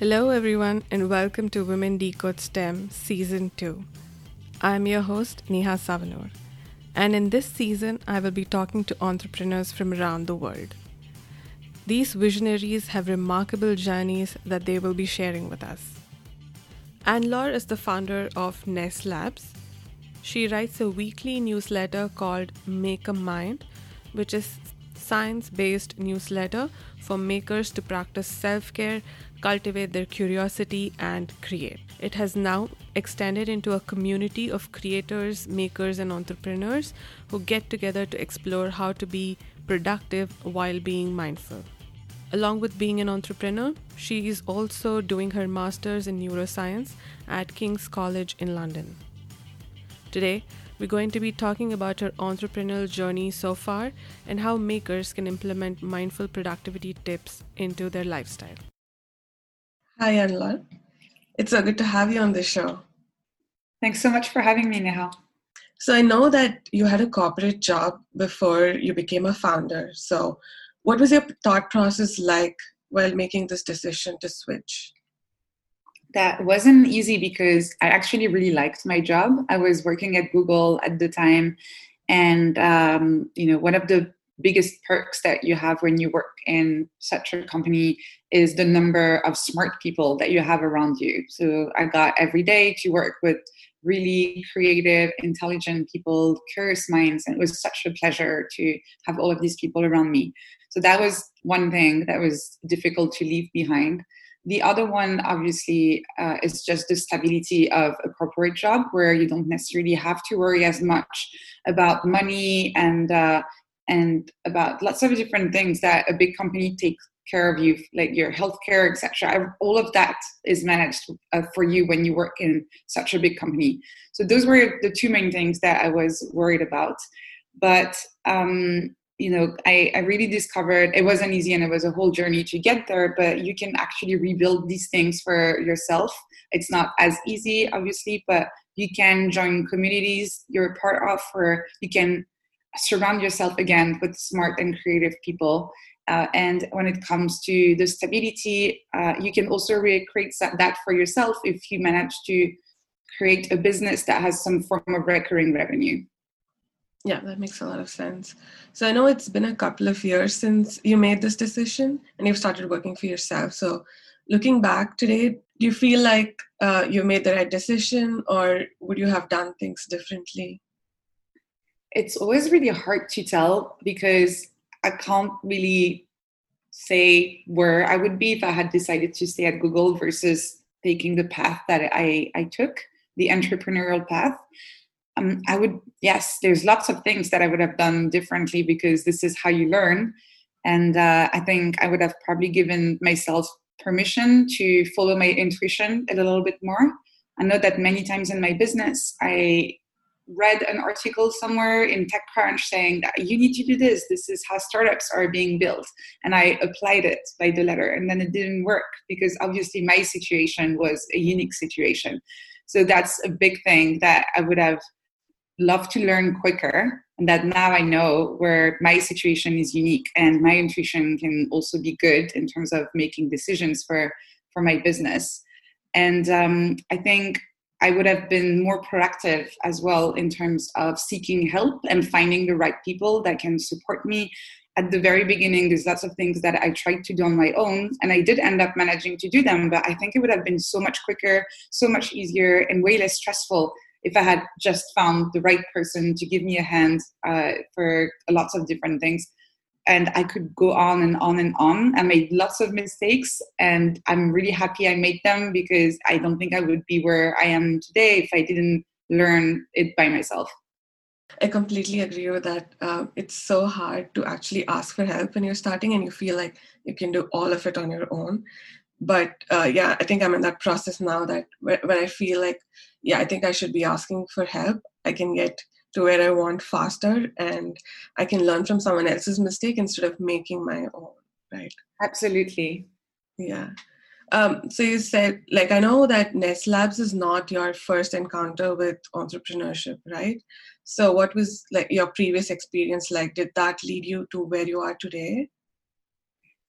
Hello, everyone, and welcome to Women Decode STEM Season 2. I'm your host, Neha Savanur, and in this season, I will be talking to entrepreneurs from around the world. These visionaries have remarkable journeys that they will be sharing with us. Anne-Laure is the founder of Ness Labs. She writes a weekly newsletter called Maker Mind, which is science based newsletter for makers to practice self care, cultivate their curiosity, and create. It has now extended into a community of creators, makers, and entrepreneurs who get together to explore how to be productive while being mindful. Along with being an entrepreneur, she is also doing her master's in neuroscience at King's College in London. Today, we're going to be talking about her entrepreneurial journey so far and how makers can implement mindful productivity tips into their lifestyle. Hi, Anne-Laure. It's so good to have you on the show. Thanks so much for having me, Neha. So, I know that you had a corporate job before you became a founder. So, what was your thought process like while making this decision to switch? that wasn't easy because I actually really liked my job. I was working at Google at the time, and um, you know, one of the biggest perks that you have when you work in such a company is the number of smart people that you have around you. So I got every day to work with really creative, intelligent people, curious minds, and it was such a pleasure to have all of these people around me. So that was one thing that was difficult to leave behind. The other one, obviously, uh, is just the stability of a corporate job where you don't necessarily have to worry as much about money and uh, and about lots of different things that a big company takes care of you, like your healthcare, etc. All of that is managed uh, for you when you work in such a big company. So those were the two main things that I was worried about. But um, you know I, I really discovered it wasn't easy and it was a whole journey to get there but you can actually rebuild these things for yourself it's not as easy obviously but you can join communities you're a part of or you can surround yourself again with smart and creative people uh, and when it comes to the stability uh, you can also recreate that for yourself if you manage to create a business that has some form of recurring revenue yeah, that makes a lot of sense. So I know it's been a couple of years since you made this decision and you've started working for yourself. So looking back today, do you feel like uh, you made the right decision or would you have done things differently? It's always really hard to tell because I can't really say where I would be if I had decided to stay at Google versus taking the path that I, I took, the entrepreneurial path um, I would, yes, there's lots of things that I would have done differently because this is how you learn. And uh, I think I would have probably given myself permission to follow my intuition a little bit more. I know that many times in my business, I read an article somewhere in TechCrunch saying that you need to do this. This is how startups are being built. And I applied it by the letter. And then it didn't work because obviously my situation was a unique situation. So that's a big thing that I would have loved to learn quicker and that now i know where my situation is unique and my intuition can also be good in terms of making decisions for for my business and um, i think i would have been more proactive as well in terms of seeking help and finding the right people that can support me at the very beginning there's lots of things that i tried to do on my own and i did end up managing to do them but i think it would have been so much quicker so much easier and way less stressful if I had just found the right person to give me a hand uh, for lots of different things. And I could go on and on and on. I made lots of mistakes, and I'm really happy I made them because I don't think I would be where I am today if I didn't learn it by myself. I completely agree with that. Uh, it's so hard to actually ask for help when you're starting and you feel like you can do all of it on your own but uh, yeah i think i'm in that process now that when i feel like yeah i think i should be asking for help i can get to where i want faster and i can learn from someone else's mistake instead of making my own right? Absolutely. Yeah. Um, so you said like i know that Ness Labs is not your first encounter with entrepreneurship right? So what was like your previous experience like? Did that lead you to where you are today?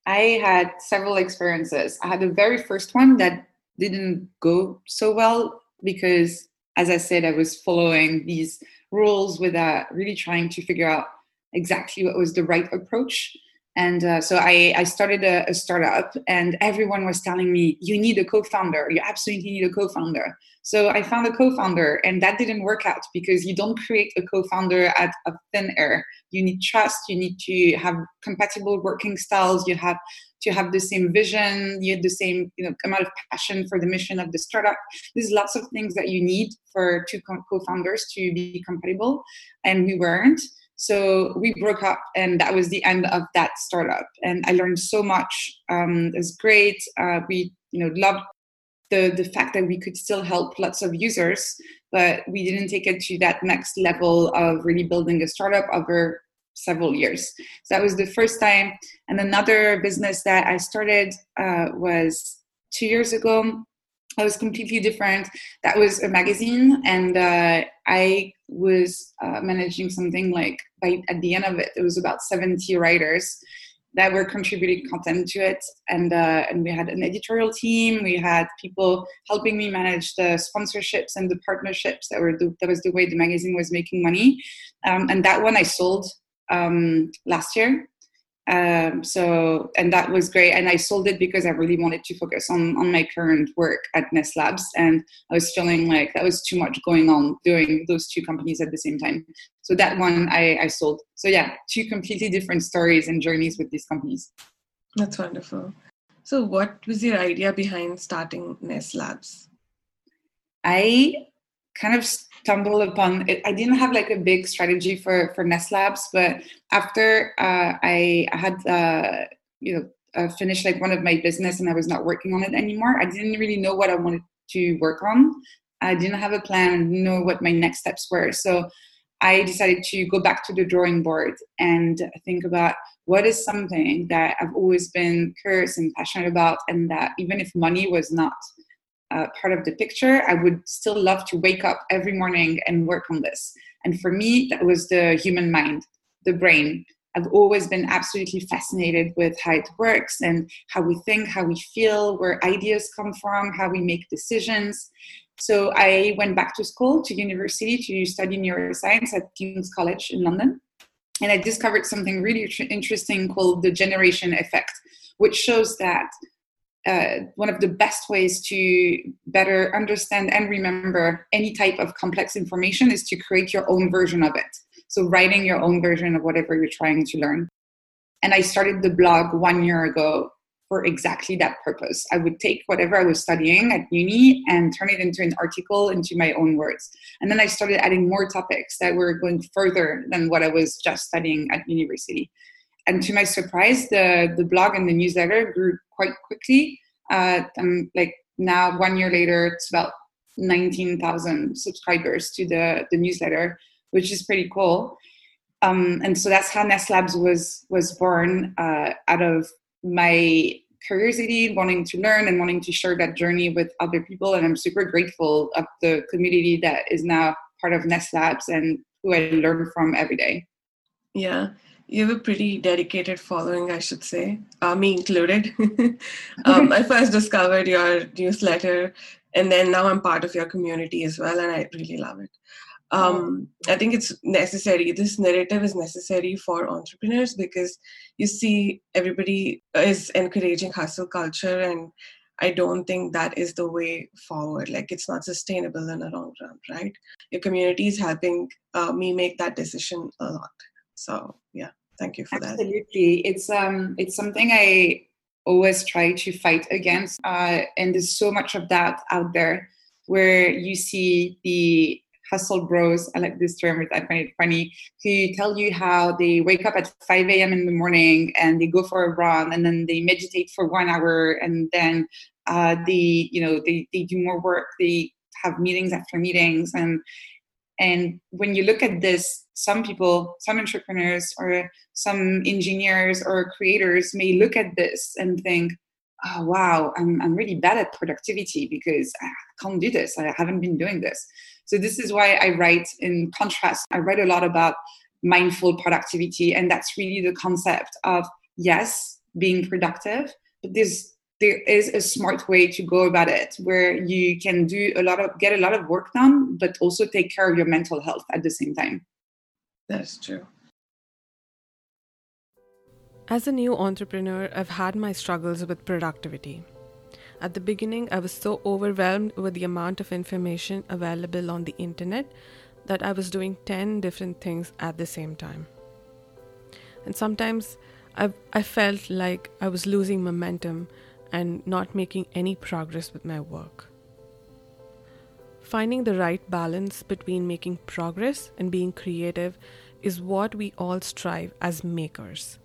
I had several experiences. I had the very first one that didn't go so well because, as I said, I was following these rules without really trying to figure out exactly what was the right approach. And uh, so I, I started a, a, startup, and everyone was telling me, You need a co founder. You absolutely need a co founder. So I found a co founder, and that didn't work out because you don't create a co founder at a thin air. You need trust, you need to have compatible working styles, you have to have the same vision, you have the same you know, amount of passion for the mission of the startup. There's lots of things that you need for two co founders to be compatible, and we weren't. So we broke up, and that was the end of that startup. And I learned so much. Um, it was great. Uh, we, you know, loved the the fact that we could still help lots of users, but we didn't take it to that next level of really building a startup over several years. So that was the first time. And another business that I started uh, was two years ago. I was completely different. That was a magazine, and uh, I was uh, managing something like by at the end of it, it was about 70 writers that were contributing content to it, and uh, and we had an editorial team. We had people helping me manage the sponsorships and the partnerships. That were the, that was the way the magazine was making money, um, and that one I sold um, last year. Um, so and that was great. And i sold it because i really wanted to focus on on my current work at Ness Labs. And i was feeling like that was too much going on doing those two companies at the same time. So that one i i sold. So yeah two completely different stories and journeys with these companies. That's wonderful. So what was your idea behind starting Ness Labs? I kind of stumbled upon it. I didn't have like a big strategy for for Ness Labs, but after uh, I had uh, you know uh, finished like one of my business and I was not working on it anymore, I didn't really know what I wanted to work on. I didn't have a plan, know what my next steps were. So I decided to go back to the drawing board and think about what is something that I've always been curious and passionate about, and that even if money was not uh, part of the picture, I would still love to wake up every morning and work on this. And for me, that was the human mind, the brain. I've always been absolutely fascinated with how it works and how we think, how we feel, where ideas come from, how we make decisions. So I went back to school, to university, to study neuroscience at King's College in London. And I discovered something really interesting called the generation effect, which shows that uh, one of the best ways to better understand and remember any type of complex information is to create your own version of it. So, writing your own version of whatever you're trying to learn. And I started the blog one year ago for exactly that purpose. I would take whatever I was studying at uni and turn it into an article into my own words. And then I started adding more topics that were going further than what I was just studying at university and to my surprise, the the blog and the newsletter grew quite quickly. Uh, I'm like now one year later, it's about 19,000 subscribers to the the newsletter, which is pretty cool. Um, and so that's how Ness Labs was was born uh, out of my curiosity, wanting to learn and wanting to share that journey with other people. And I'm super grateful of the community that is now part of Ness Labs and who I learn from every day. Yeah you have a pretty dedicated following, I should say, uh, me included. um, I first discovered your newsletter, and then now I'm part of your community as well, and I really love it. Um, I think it's necessary. This narrative is necessary for entrepreneurs because you see everybody is encouraging hustle culture, and I don't think that is the way forward. Like it's not sustainable in the long run, right? Your community is helping uh, me make that decision a lot. So yeah thank you for Absolutely. that absolutely it's um it's something i always try to fight against uh, and there's so much of that out there where you see the hustle bros i like this term i find it funny who tell you how they wake up at 5 a.m in the morning and they go for a run and then they meditate for one hour and then uh, they you know they, they do more work they have meetings after meetings and and when you look at this, some people, some entrepreneurs or some engineers or creators may look at this and think, oh, wow, I'm, I'm really bad at productivity because I can't do this. I haven't been doing this. So, this is why I write in contrast. I write a lot about mindful productivity. And that's really the concept of yes, being productive, but there's there is a smart way to go about it where you can do a lot of get a lot of work done, but also take care of your mental health at the same time. That's true. As a new entrepreneur, I've had my struggles with productivity. At the beginning, I was so overwhelmed with the amount of information available on the internet that I was doing 10 different things at the same time. And sometimes I, I felt like I was losing momentum and not making any progress with my work. Finding the right balance between making progress and being creative is what we all strive as makers.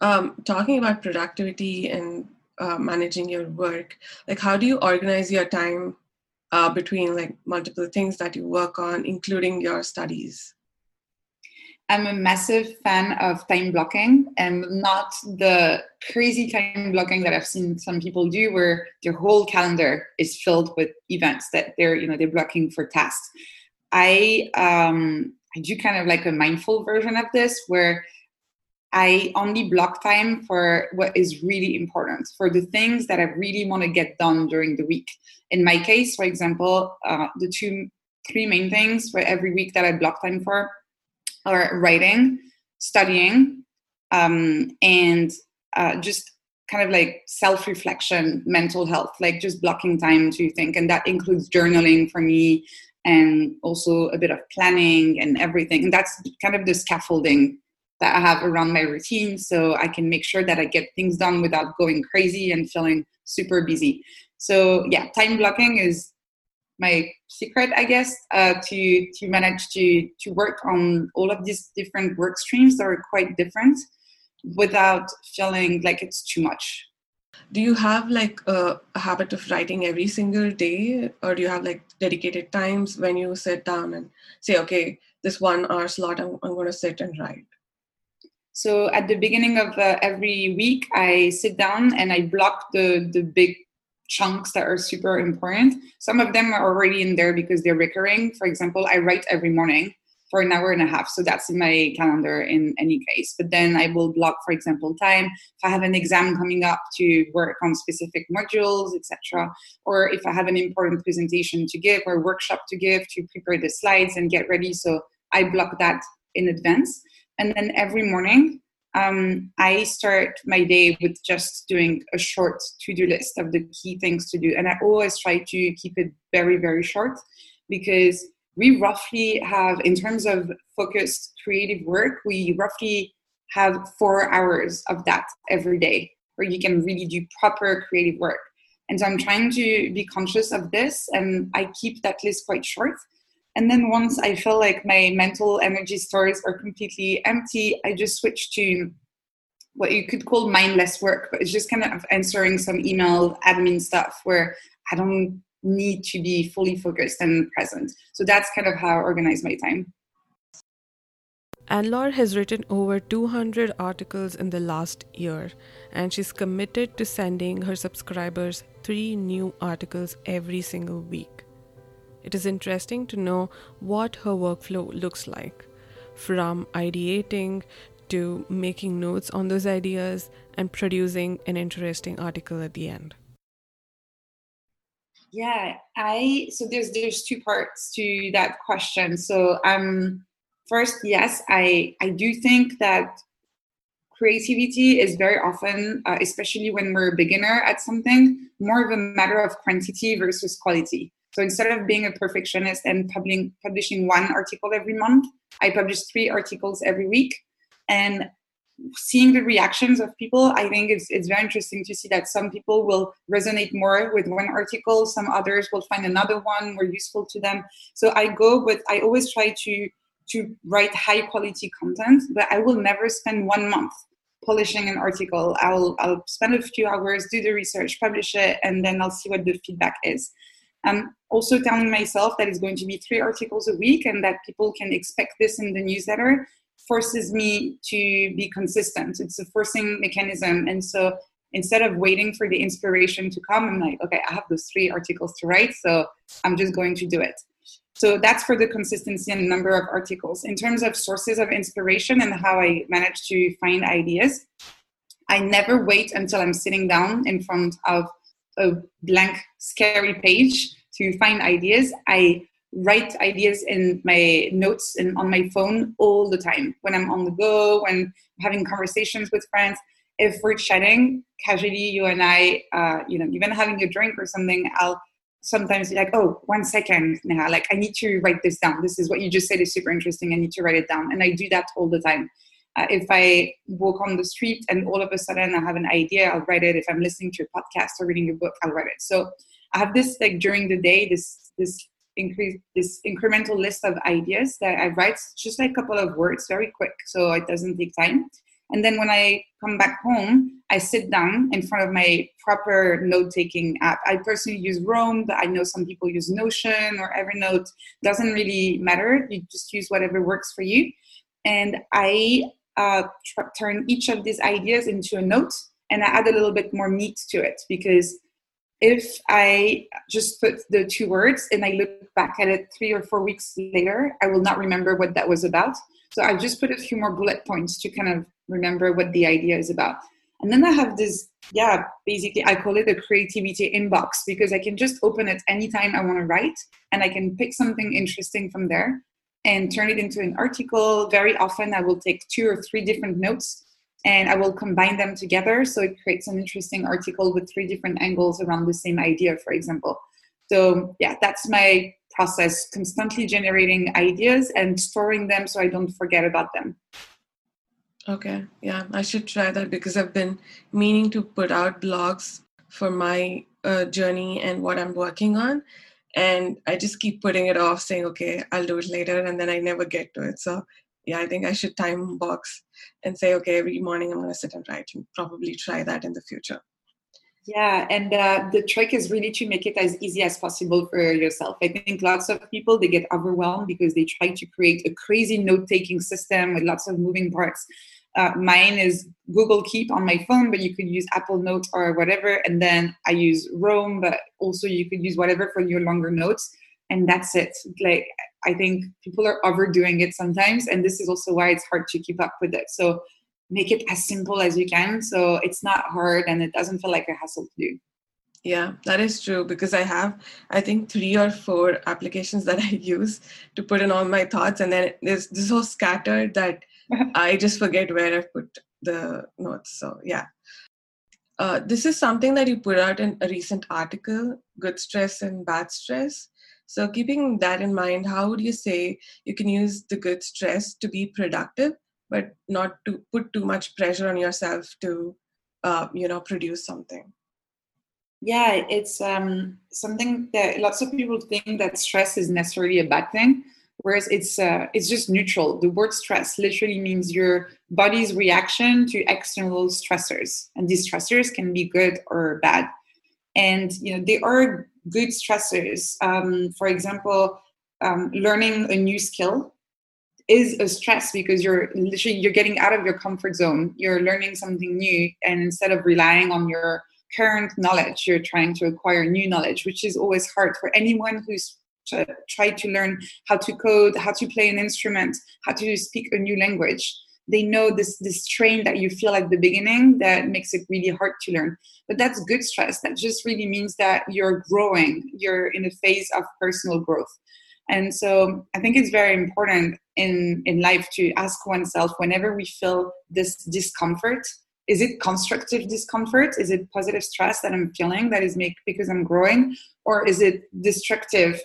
Um, talking about productivity and uh, managing your work like how do you organize your time uh, between like multiple things that you work on including your studies i'm a massive fan of time blocking and not the crazy time blocking that i've seen some people do where their whole calendar is filled with events that they're you know they're blocking for tasks i um i do kind of like a mindful version of this where I only block time for what is really important, for the things that I really want to get done during the week. In my case, for example, uh, the two, three main things for every week that I block time for are writing, studying, um, and uh, just kind of like self reflection, mental health, like just blocking time to think. And that includes journaling for me and also a bit of planning and everything. And that's kind of the scaffolding that I have around my routine so I can make sure that I get things done without going crazy and feeling super busy. So yeah, time blocking is my secret, I guess, uh, to to manage to to work on all of these different work streams that are quite different without feeling like it's too much. Do you have like a, a habit of writing every single day, or do you have like dedicated times when you sit down and say, okay, this one hour slot, I'm, I'm going to sit and write? So at the beginning of uh, every week, I sit down and I block the the big chunks that are super important. Some of them are already in there because they're recurring. For example, I write every morning for an hour and a half, so that's in my calendar in any case. But then I will block, for example, time if I have an exam coming up to work on specific modules, etc., or if I have an important presentation to give or workshop to give to prepare the slides and get ready. So I block that in advance and then every morning, um, I start my day with just doing a short to do list of the key things to do. And I always try to keep it very, very short because we roughly have, in terms of focused creative work, we roughly have four hours of that every day where you can really do proper creative work. And so I'm trying to be conscious of this and I keep that list quite short and then once I feel like my mental energy stores are completely empty, I just switch to what you could call mindless work, but it's just kind of answering some email admin stuff where I don't need to be fully focused and present. So that's kind of how I organize my time. Anne-Laure has written over 200 articles in the last year, and she's committed to sending her subscribers three new articles every single week. It is interesting to know what her workflow looks like from ideating to making notes on those ideas and producing an interesting article at the end. Yeah, I so there's there's two parts to that question. So um first, yes, I I do think that creativity is very often, uh, especially when we're a beginner at something, more of a matter of quantity versus quality. So instead of being a perfectionist and publishing, publishing one article every month, I publish three articles every week. And seeing the reactions of people, I think it's, it's very interesting to see that some people will resonate more with one article, some others will find another one more useful to them. So I go, but I always try to to write high quality content, but I will never spend one month polishing an article. I'll I'll spend a few hours, do the research, publish it, and then I'll see what the feedback is. I'm also telling myself that it's going to be three articles a week and that people can expect this in the newsletter forces me to be consistent. It's a forcing mechanism. And so instead of waiting for the inspiration to come, I'm like, okay, I have those three articles to write, so I'm just going to do it. So that's for the consistency and number of articles. In terms of sources of inspiration and how I manage to find ideas, I never wait until I'm sitting down in front of a blank, scary page to find ideas. I write ideas in my notes and on my phone all the time when I'm on the go, when having conversations with friends. If we're chatting casually, you and I, uh, you know, even having a drink or something, I'll sometimes be like, oh, one second, Neha, like I need to write this down. This is what you just said is super interesting. I need to write it down. And I do that all the time. Uh, if I walk on the street and all of a sudden I have an idea, I'll write it. If I'm listening to a podcast or reading a book, I'll write it. So I have this like during the day, this this increase this incremental list of ideas that I write just like a couple of words, very quick, so it doesn't take time. And then when I come back home, I sit down in front of my proper note taking app. I personally use Roam, but I know some people use Notion or Evernote. Doesn't really matter. You just use whatever works for you. And I uh, tr- turn each of these ideas into a note and I add a little bit more meat to it because if I just put the two words and I look back at it three or four weeks later, I will not remember what that was about. So I just put a few more bullet points to kind of remember what the idea is about. And then I have this, yeah, basically I call it a creativity inbox because I can just open it anytime I want to write and I can pick something interesting from there and turn it into an article. Very often I will take two or three different notes and I will combine them together so it creates an interesting article with three different angles around the same idea, for example. So, yeah, that's my process constantly generating ideas and storing them so I don't forget about them. Okay, yeah, I should try that because I've been meaning to put out blogs for my uh, journey and what I'm working on. And I just keep putting it off, saying, okay, I'll do it later. And then I never get to it. So, yeah, I think I should time box and say, okay, every morning I'm going to sit and write and probably try that in the future. Yeah, and uh, the trick is really to make it as easy as possible for yourself. I think lots of people they get overwhelmed because they try to create a crazy note-taking system with lots of moving parts. Uh, mine is Google Keep on my phone, but you could use Apple Notes or whatever. And then I use Roam, but also you could use whatever for your longer notes. And that's it. Like I think people are overdoing it sometimes, and this is also why it's hard to keep up with it. So make it as simple as you can so it's not hard and it doesn't feel like a hassle to do yeah that is true because i have i think three or four applications that i use to put in all my thoughts and then there's this so scattered that i just forget where i've put the notes so yeah. Uh, this is something that you put out in a recent article good stress and bad stress. So keeping that in mind how would you say you can use the good stress to be productive but not to put too much pressure on yourself to uh, you know produce something? Yeah it's um, something that lots of people think that stress is necessarily a bad thing whereas it's uh, it's just neutral. The word stress literally means your body's reaction to external stressors. And these stressors can be good or bad. And you know they are good stressors. Um, for example um, learning a new skill is a stress because you're literally you're getting out of your comfort zone. You're learning something new. And instead of relying on your current knowledge you're trying to acquire new knowledge which is always hard for anyone who's tried to learn how to code how to play an instrument how to speak a new language. They know this this strain that you feel at the beginning that makes it really hard to learn. But that's good stress. That just really means that you're growing. You're in a phase of personal growth. And so I think it's very important in, in life to ask oneself whenever we feel this discomfort, is it constructive discomfort? Is it positive stress that I'm feeling that is make because I'm growing? Or is it destructive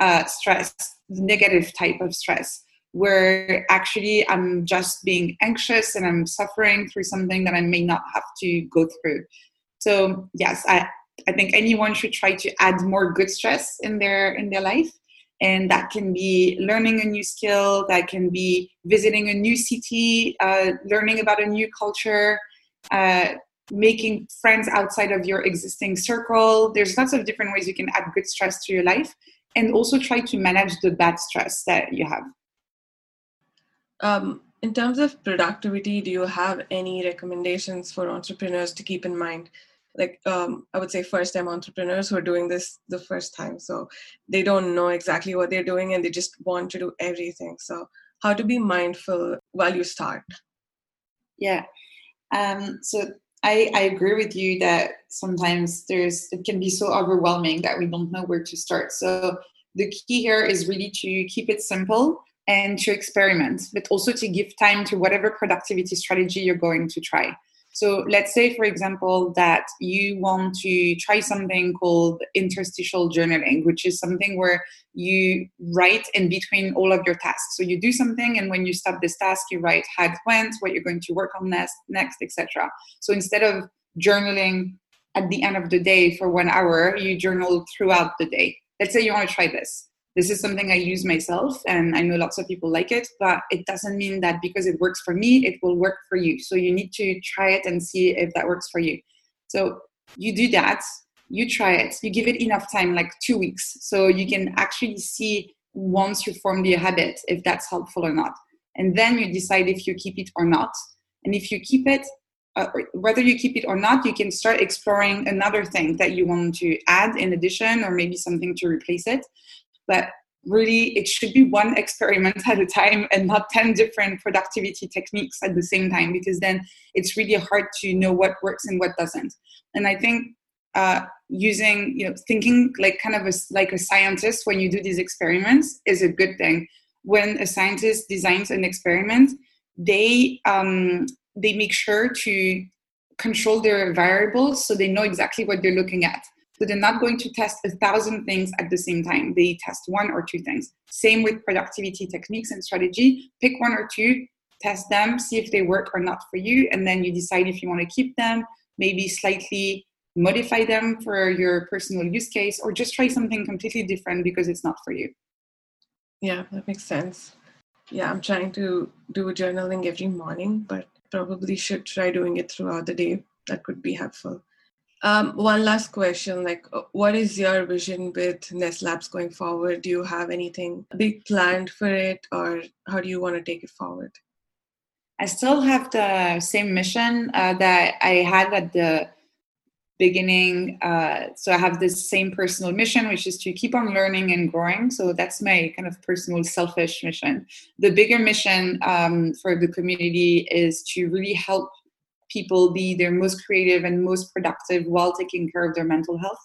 uh, stress, negative type of stress? where actually I'm just being anxious and I'm suffering through something that I may not have to go through. So yes, I, I think anyone should try to add more good stress in their in their life and that can be learning a new skill that can be visiting a new city uh, learning about a new culture uh, making friends outside of your existing circle there's lots of different ways you can add good stress to your life and also try to manage the bad stress that you have. Um, in terms of productivity do you have any recommendations for entrepreneurs to keep in mind? Like um, i would say first time entrepreneurs who are doing this the first time. So they don't know exactly what they're doing and they just want to do everything. So how to be mindful while you start? Yeah. Um, so I, I agree with you that sometimes there's it can be so overwhelming that we don't know where to start. So the key here is really to keep it simple and to experiment, but also to give time to whatever productivity strategy you're going to try. So let's say, for example, that you want to try something called interstitial journaling, which is something where you write in between all of your tasks. So you do something, and when you stop this task, you write how it went, what you're going to work on next, next, etc. So instead of journaling at the end of the day for one hour, you journal throughout the day. Let's say you want to try this this is something I use myself, and I know lots of people like it, but it doesn't mean that because it works for me, it will work for you. So you need to try it and see if that works for you. So you do that, you try it, you give it enough time, like two weeks, so you can actually see once you form the habit if that's helpful or not. And then you decide if you keep it or not. And if you keep it, uh, whether you keep it or not, you can start exploring another thing that you want to add in addition, or maybe something to replace it but really it should be one experiment at a time and not 10 different productivity techniques at the same time because then it's really hard to know what works and what doesn't. And i think uh, using you know thinking like kind of a, like a scientist when you do these experiments is a good thing. When a scientist designs an experiment they um, they make sure to control their variables so they know exactly what they're looking at so they're not going to test a thousand things at the same time. They test one or two things. Same with productivity techniques and strategy. Pick one or two, test them, see if they work or not for you, and then you decide if you want to keep them, maybe slightly modify them for your personal use case, or just try something completely different because it's not for you. Yeah, that makes sense. Yeah, I'm trying to do journaling every morning, but probably should try doing it throughout the day. That could be helpful. Um, one last question, like uh, what is your vision with Ness Labs going forward? Do you have anything big planned for it or how do you want to take it forward? I still have the same mission uh, that I had at the beginning. Uh, so I have this same personal mission, which is to keep on learning and growing. So that's my kind of personal selfish mission. The bigger mission um, for the community is to really help people be their most creative and most productive while taking care of their mental health.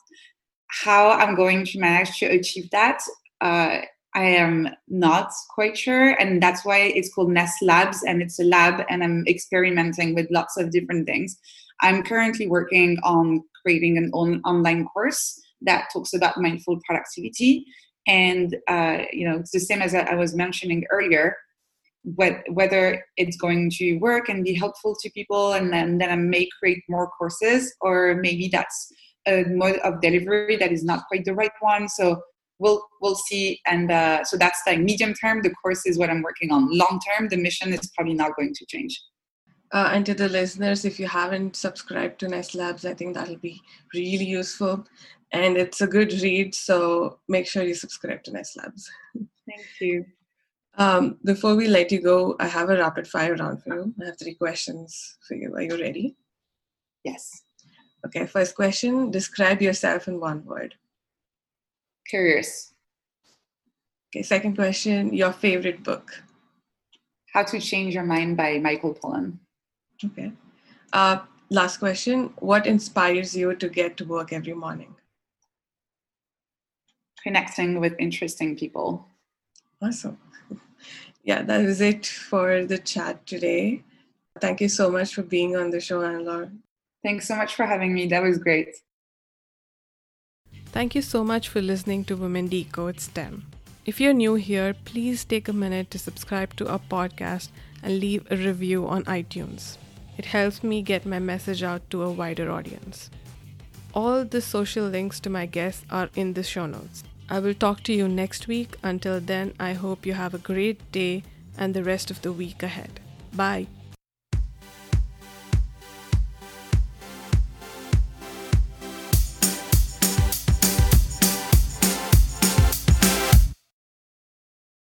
How I'm going to manage to achieve that, uh, I am not quite sure. And that's why it's called Ness Labs and it's a lab and I'm experimenting with lots of different things. I'm currently working on creating an on- online course that talks about mindful productivity. And, uh, you know, it's the same as I was mentioning earlier whether it's going to work and be helpful to people and then, then I may create more courses or maybe that's a mode of delivery that is not quite the right one. So we'll we'll see. And uh, so that's like medium term. The course is what i'm working on. Long term the mission is probably not going to change. Uh, and to the listeners if you haven't subscribed to Ness Labs i think that'll be really useful. And it's a good read so make sure you subscribe to Ness Labs. Thank you um, before we let you go, I have a rapid fire round for you. I have three questions for you. Are you ready? Yes. Okay, first question Describe yourself in one word. Curious. Okay, second question Your favorite book. How to Change Your Mind by Michael Pollan. Okay. Uh, last question What inspires you to get to work every morning? Connecting with interesting people. Awesome yeah, that was it for the chat today. Thank you so much for being on the show, Anne-Laure. Thanks so much for having me. That was great. Thank you so much for listening to Women Decode STEM. If you're new here, please take a minute to subscribe to our podcast and leave a review on iTunes. It helps me get my message out to a wider audience. All the social links to my guests are in the show notes. I will talk to you next week. Until then, I hope you have a great day and the rest of the week ahead. Bye.